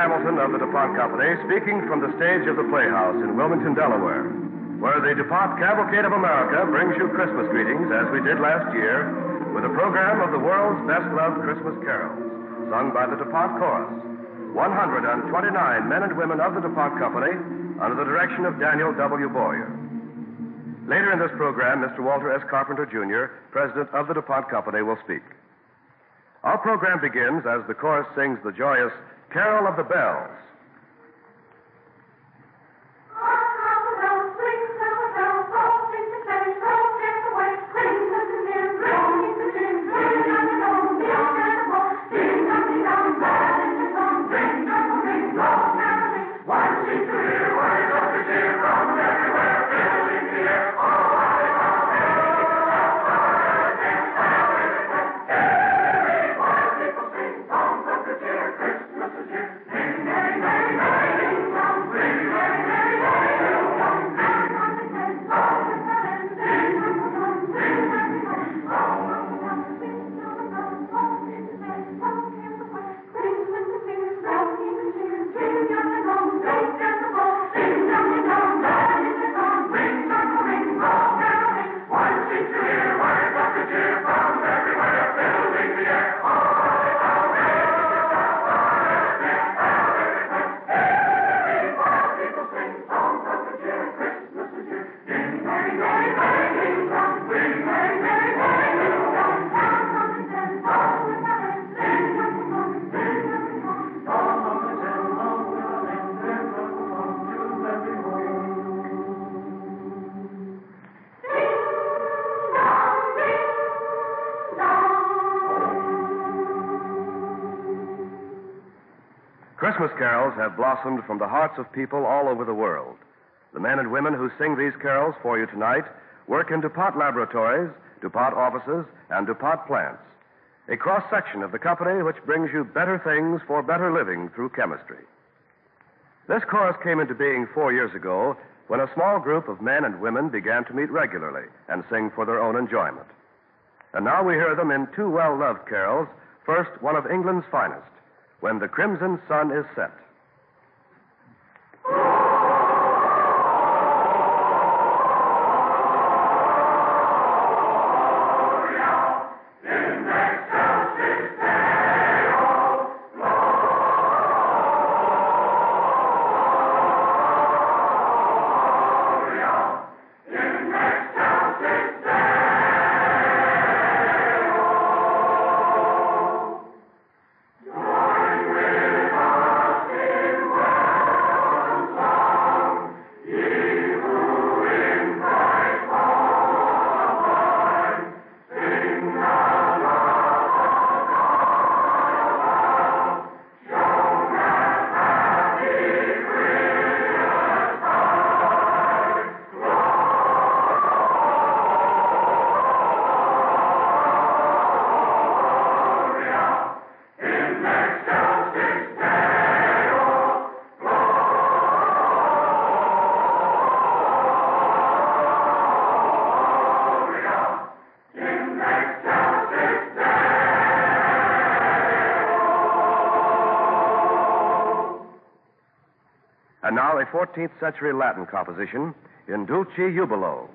Hamilton of the DuPont Company speaking from the stage of the Playhouse in Wilmington, Delaware, where the DuPont Cavalcade of America brings you Christmas greetings, as we did last year, with a program of the world's best loved Christmas carols, sung by the DuPont Chorus. 129 men and women of the DuPont Company under the direction of Daniel W. Boyer. Later in this program, Mr. Walter S. Carpenter, Jr., president of the DuPont Company, will speak. Our program begins as the chorus sings the joyous Carol of the Bells. Christmas carols have blossomed from the hearts of people all over the world. The men and women who sing these carols for you tonight work in DuPont laboratories, DuPont offices, and DuPont plants. A cross section of the company which brings you better things for better living through chemistry. This chorus came into being four years ago when a small group of men and women began to meet regularly and sing for their own enjoyment. And now we hear them in two well loved carols. First, one of England's finest, When the Crimson Sun is Set. 14th century Latin composition in Dulci Jubilo.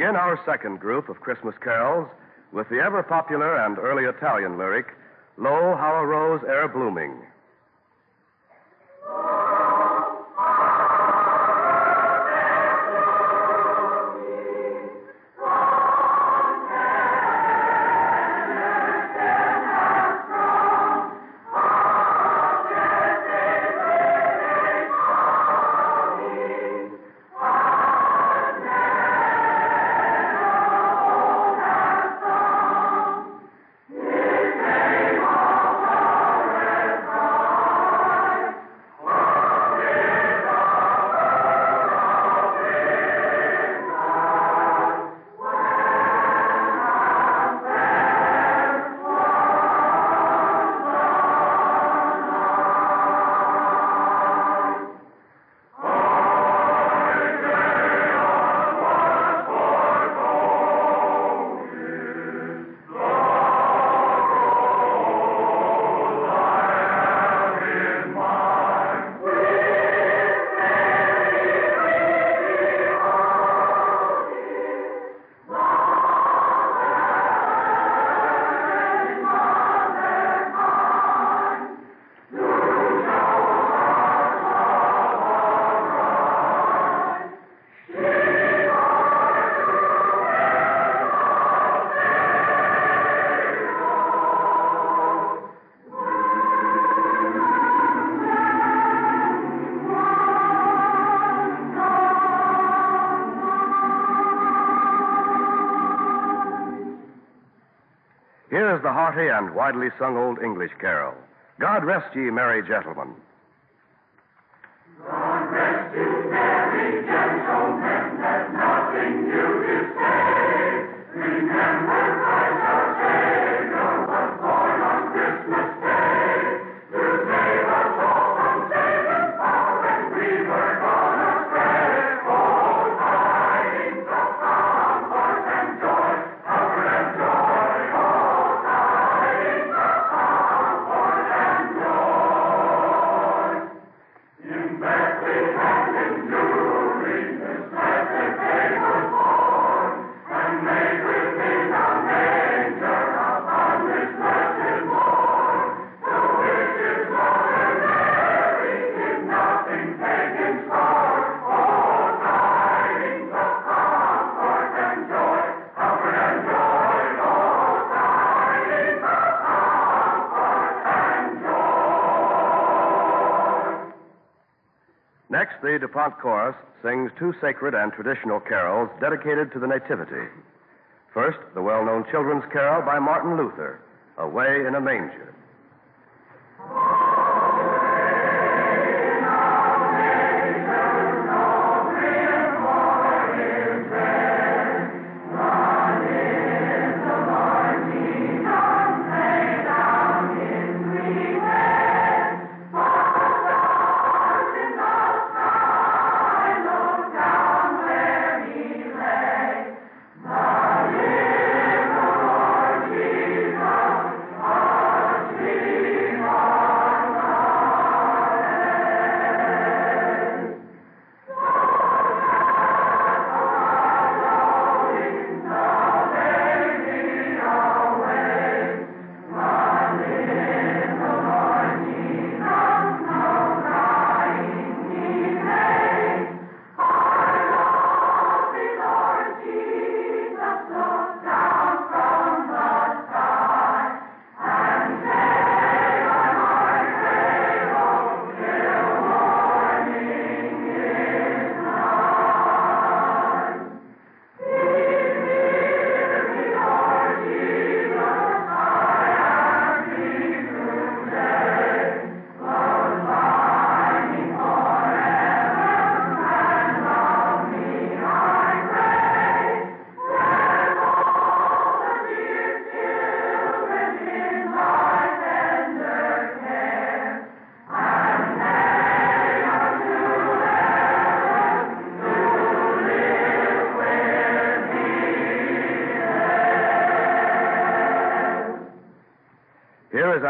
Begin our second group of Christmas carols with the ever popular and early Italian lyric, Lo, how a rose ere blooming. Hearty and widely sung Old English carol. God rest ye, merry gentlemen. Next, the DuPont Chorus sings two sacred and traditional carols dedicated to the Nativity. First, the well known children's carol by Martin Luther, Away in a Manger.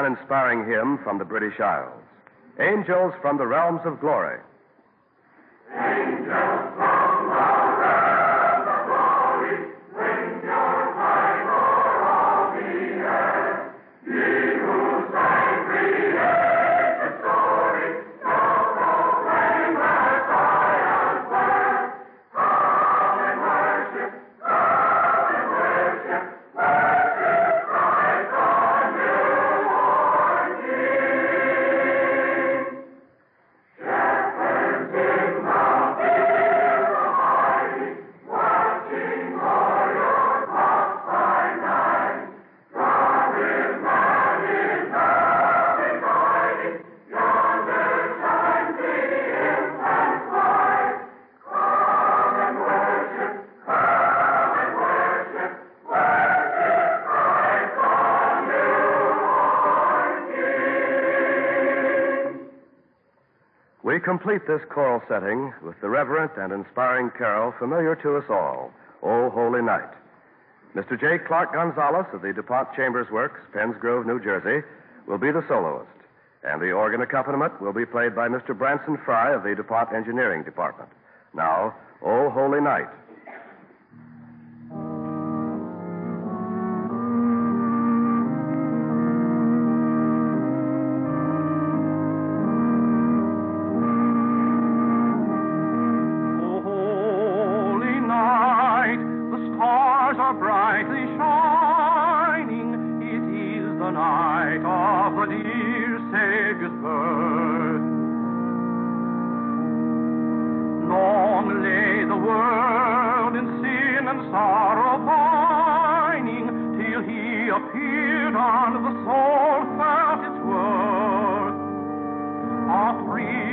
An inspiring hymn from the British Isles Angels from the Realms of Glory. Complete this choral setting with the reverent and inspiring carol familiar to us all, O Holy Night. Mr. J. Clark Gonzalez of the DuPont Chambers Works, Penns Grove, New Jersey, will be the soloist, and the organ accompaniment will be played by Mr. Branson Fry of the DuPont Engineering Department. Now, O Holy Night. The night of the dear Savior's birth. Long lay the world in sin and sorrow pining, till he appeared and the soul felt its worth. A thrill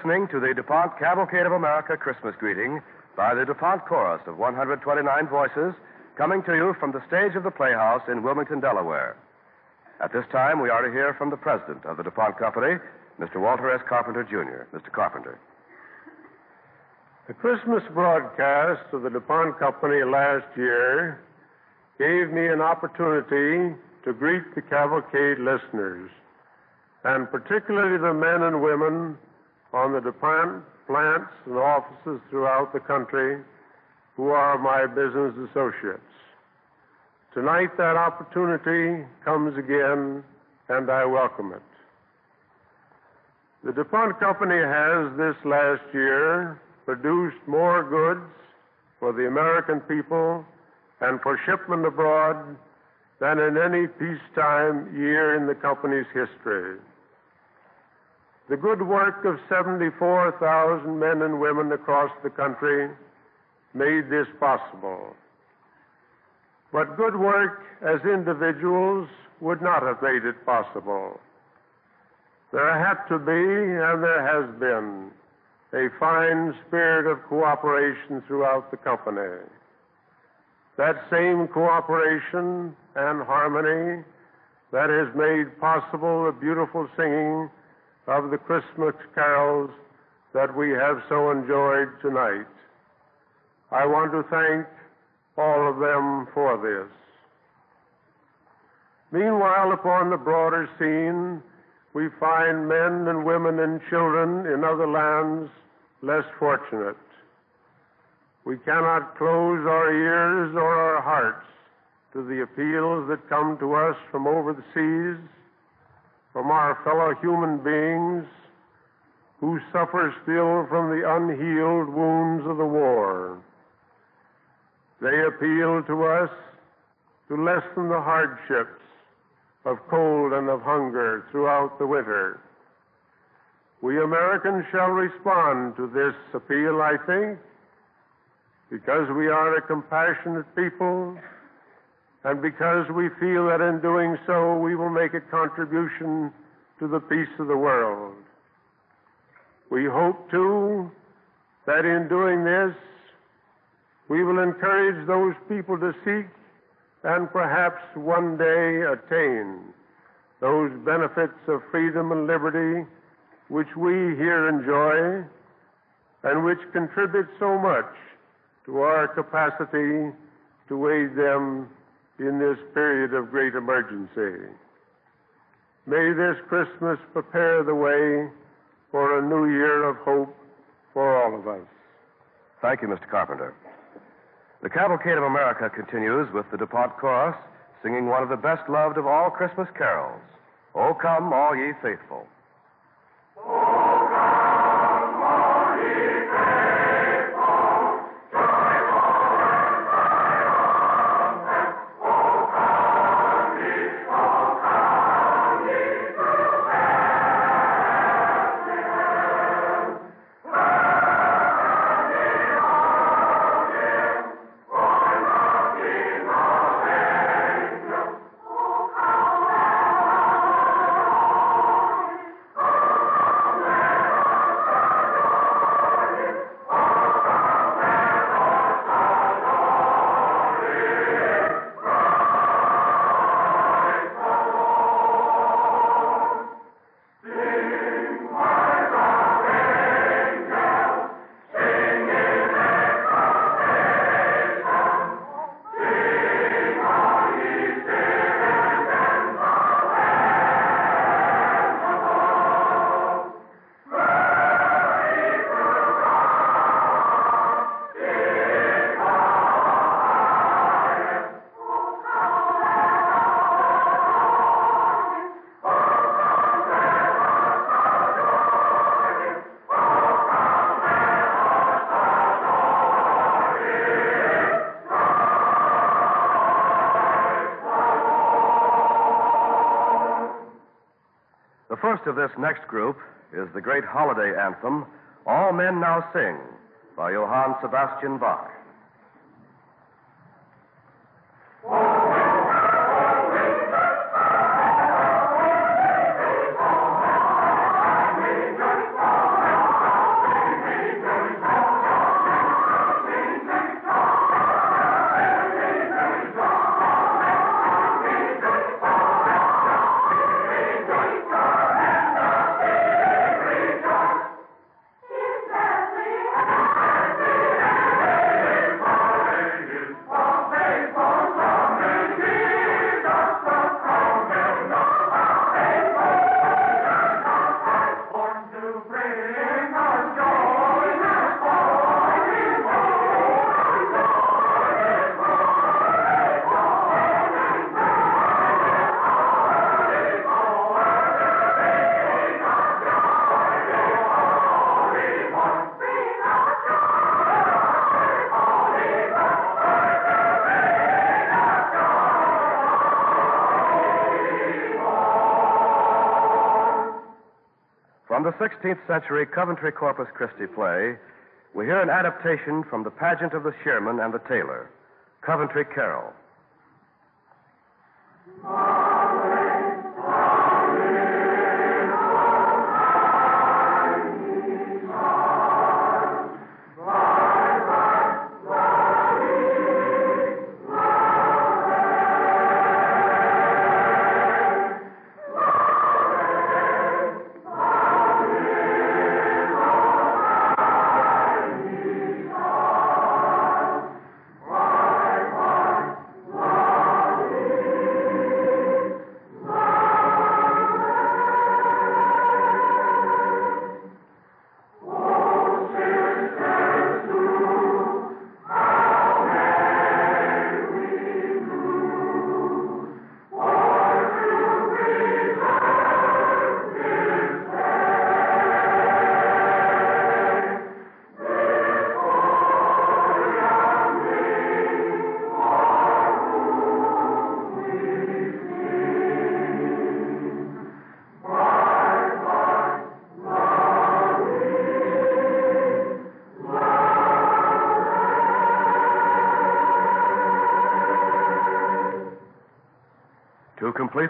listening to the DuPont Cavalcade of America Christmas greeting by the DuPont Chorus of 129 voices coming to you from the stage of the Playhouse in Wilmington, Delaware. At this time, we are to hear from the president of the DuPont Company, Mr. Walter S. Carpenter, Jr. Mr. Carpenter. The Christmas broadcast of the DuPont Company last year gave me an opportunity to greet the cavalcade listeners, and particularly the men and women on the DuPont plants and offices throughout the country who are my business associates. Tonight, that opportunity comes again, and I welcome it. The DuPont Company has this last year produced more goods for the American people and for shipment abroad than in any peacetime year in the company's history. The good work of 74,000 men and women across the country made this possible. But good work as individuals would not have made it possible. There had to be, and there has been, a fine spirit of cooperation throughout the company. That same cooperation and harmony that has made possible the beautiful singing of the Christmas carols that we have so enjoyed tonight. I want to thank all of them for this. Meanwhile, upon the broader scene, we find men and women and children in other lands less fortunate. We cannot close our ears or our hearts to the appeals that come to us from over the seas, from our fellow human beings who suffer still from the unhealed wounds of the war. They appeal to us to lessen the hardships of cold and of hunger throughout the winter. We Americans shall respond to this appeal, I think, because we are a compassionate people and because we feel that in doing so we will make a contribution to the peace of the world. We hope, too, that in doing this, we will encourage those people to seek and perhaps one day attain those benefits of freedom and liberty which we here enjoy and which contribute so much to our capacity to aid them in this period of great emergency. May this Christmas prepare the way for a new year of hope for all of us. Thank you, Mr. Carpenter. The Cavalcade of America continues with the DuPont Chorus singing one of the best loved of all Christmas carols, O Come, All Ye Faithful. First of this next group is the great holiday anthem, All Men Now Sing, by Johann Sebastian Bach. From the 16th century Coventry Corpus Christi play, we hear an adaptation from the pageant of the Shearman and the Tailor, Coventry Carol.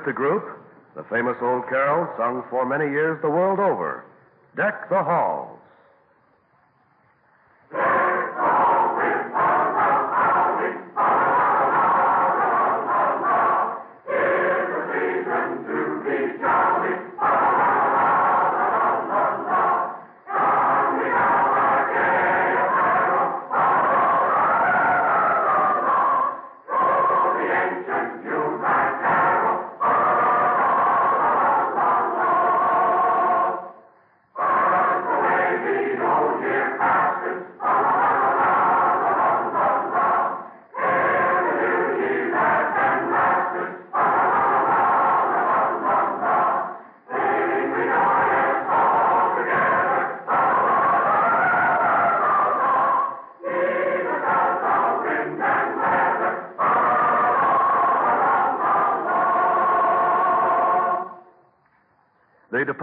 Complete the group, the famous old carol sung for many years the world over, Deck the Halls.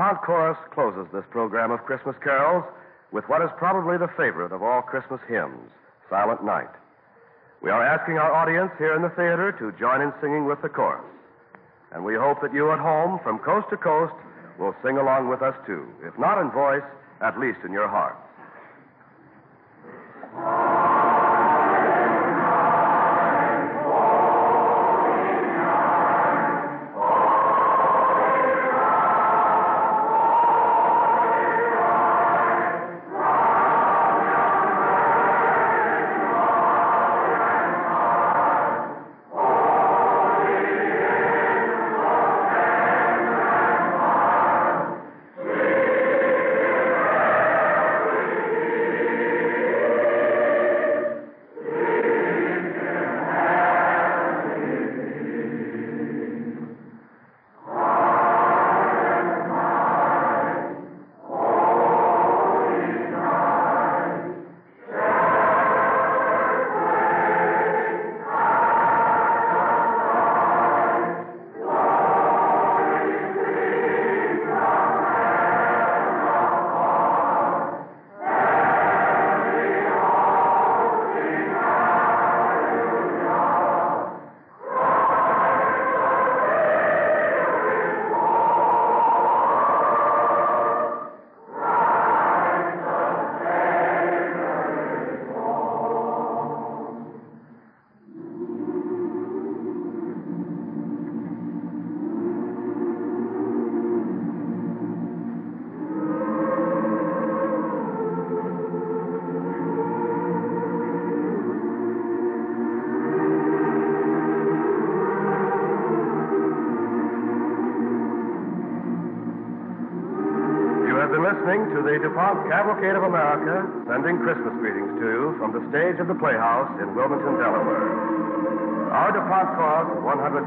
The Chorus closes this program of Christmas carols with what is probably the favorite of all Christmas hymns, Silent Night. We are asking our audience here in the theater to join in singing with the chorus. And we hope that you at home, from coast to coast, will sing along with us too, if not in voice, at least in your hearts. Been listening to the DuPont Cavalcade of America, sending Christmas greetings to you from the stage of the Playhouse in Wilmington, Delaware. Our DuPont chorus of 129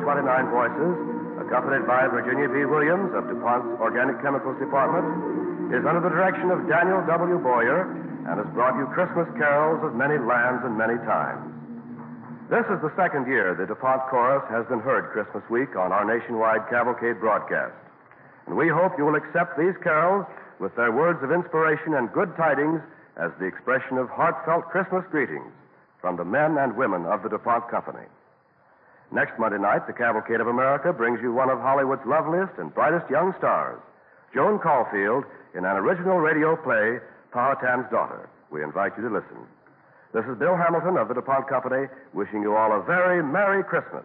voices, accompanied by Virginia B. Williams of DuPont's Organic Chemicals Department, is under the direction of Daniel W. Boyer and has brought you Christmas carols of many lands and many times. This is the second year the DuPont chorus has been heard Christmas week on our nationwide cavalcade broadcast. And we hope you will accept these carols with their words of inspiration and good tidings as the expression of heartfelt Christmas greetings from the men and women of the DuPont Company. Next Monday night, the Cavalcade of America brings you one of Hollywood's loveliest and brightest young stars, Joan Caulfield, in an original radio play, Powhatan's Daughter. We invite you to listen. This is Bill Hamilton of the DuPont Company wishing you all a very Merry Christmas.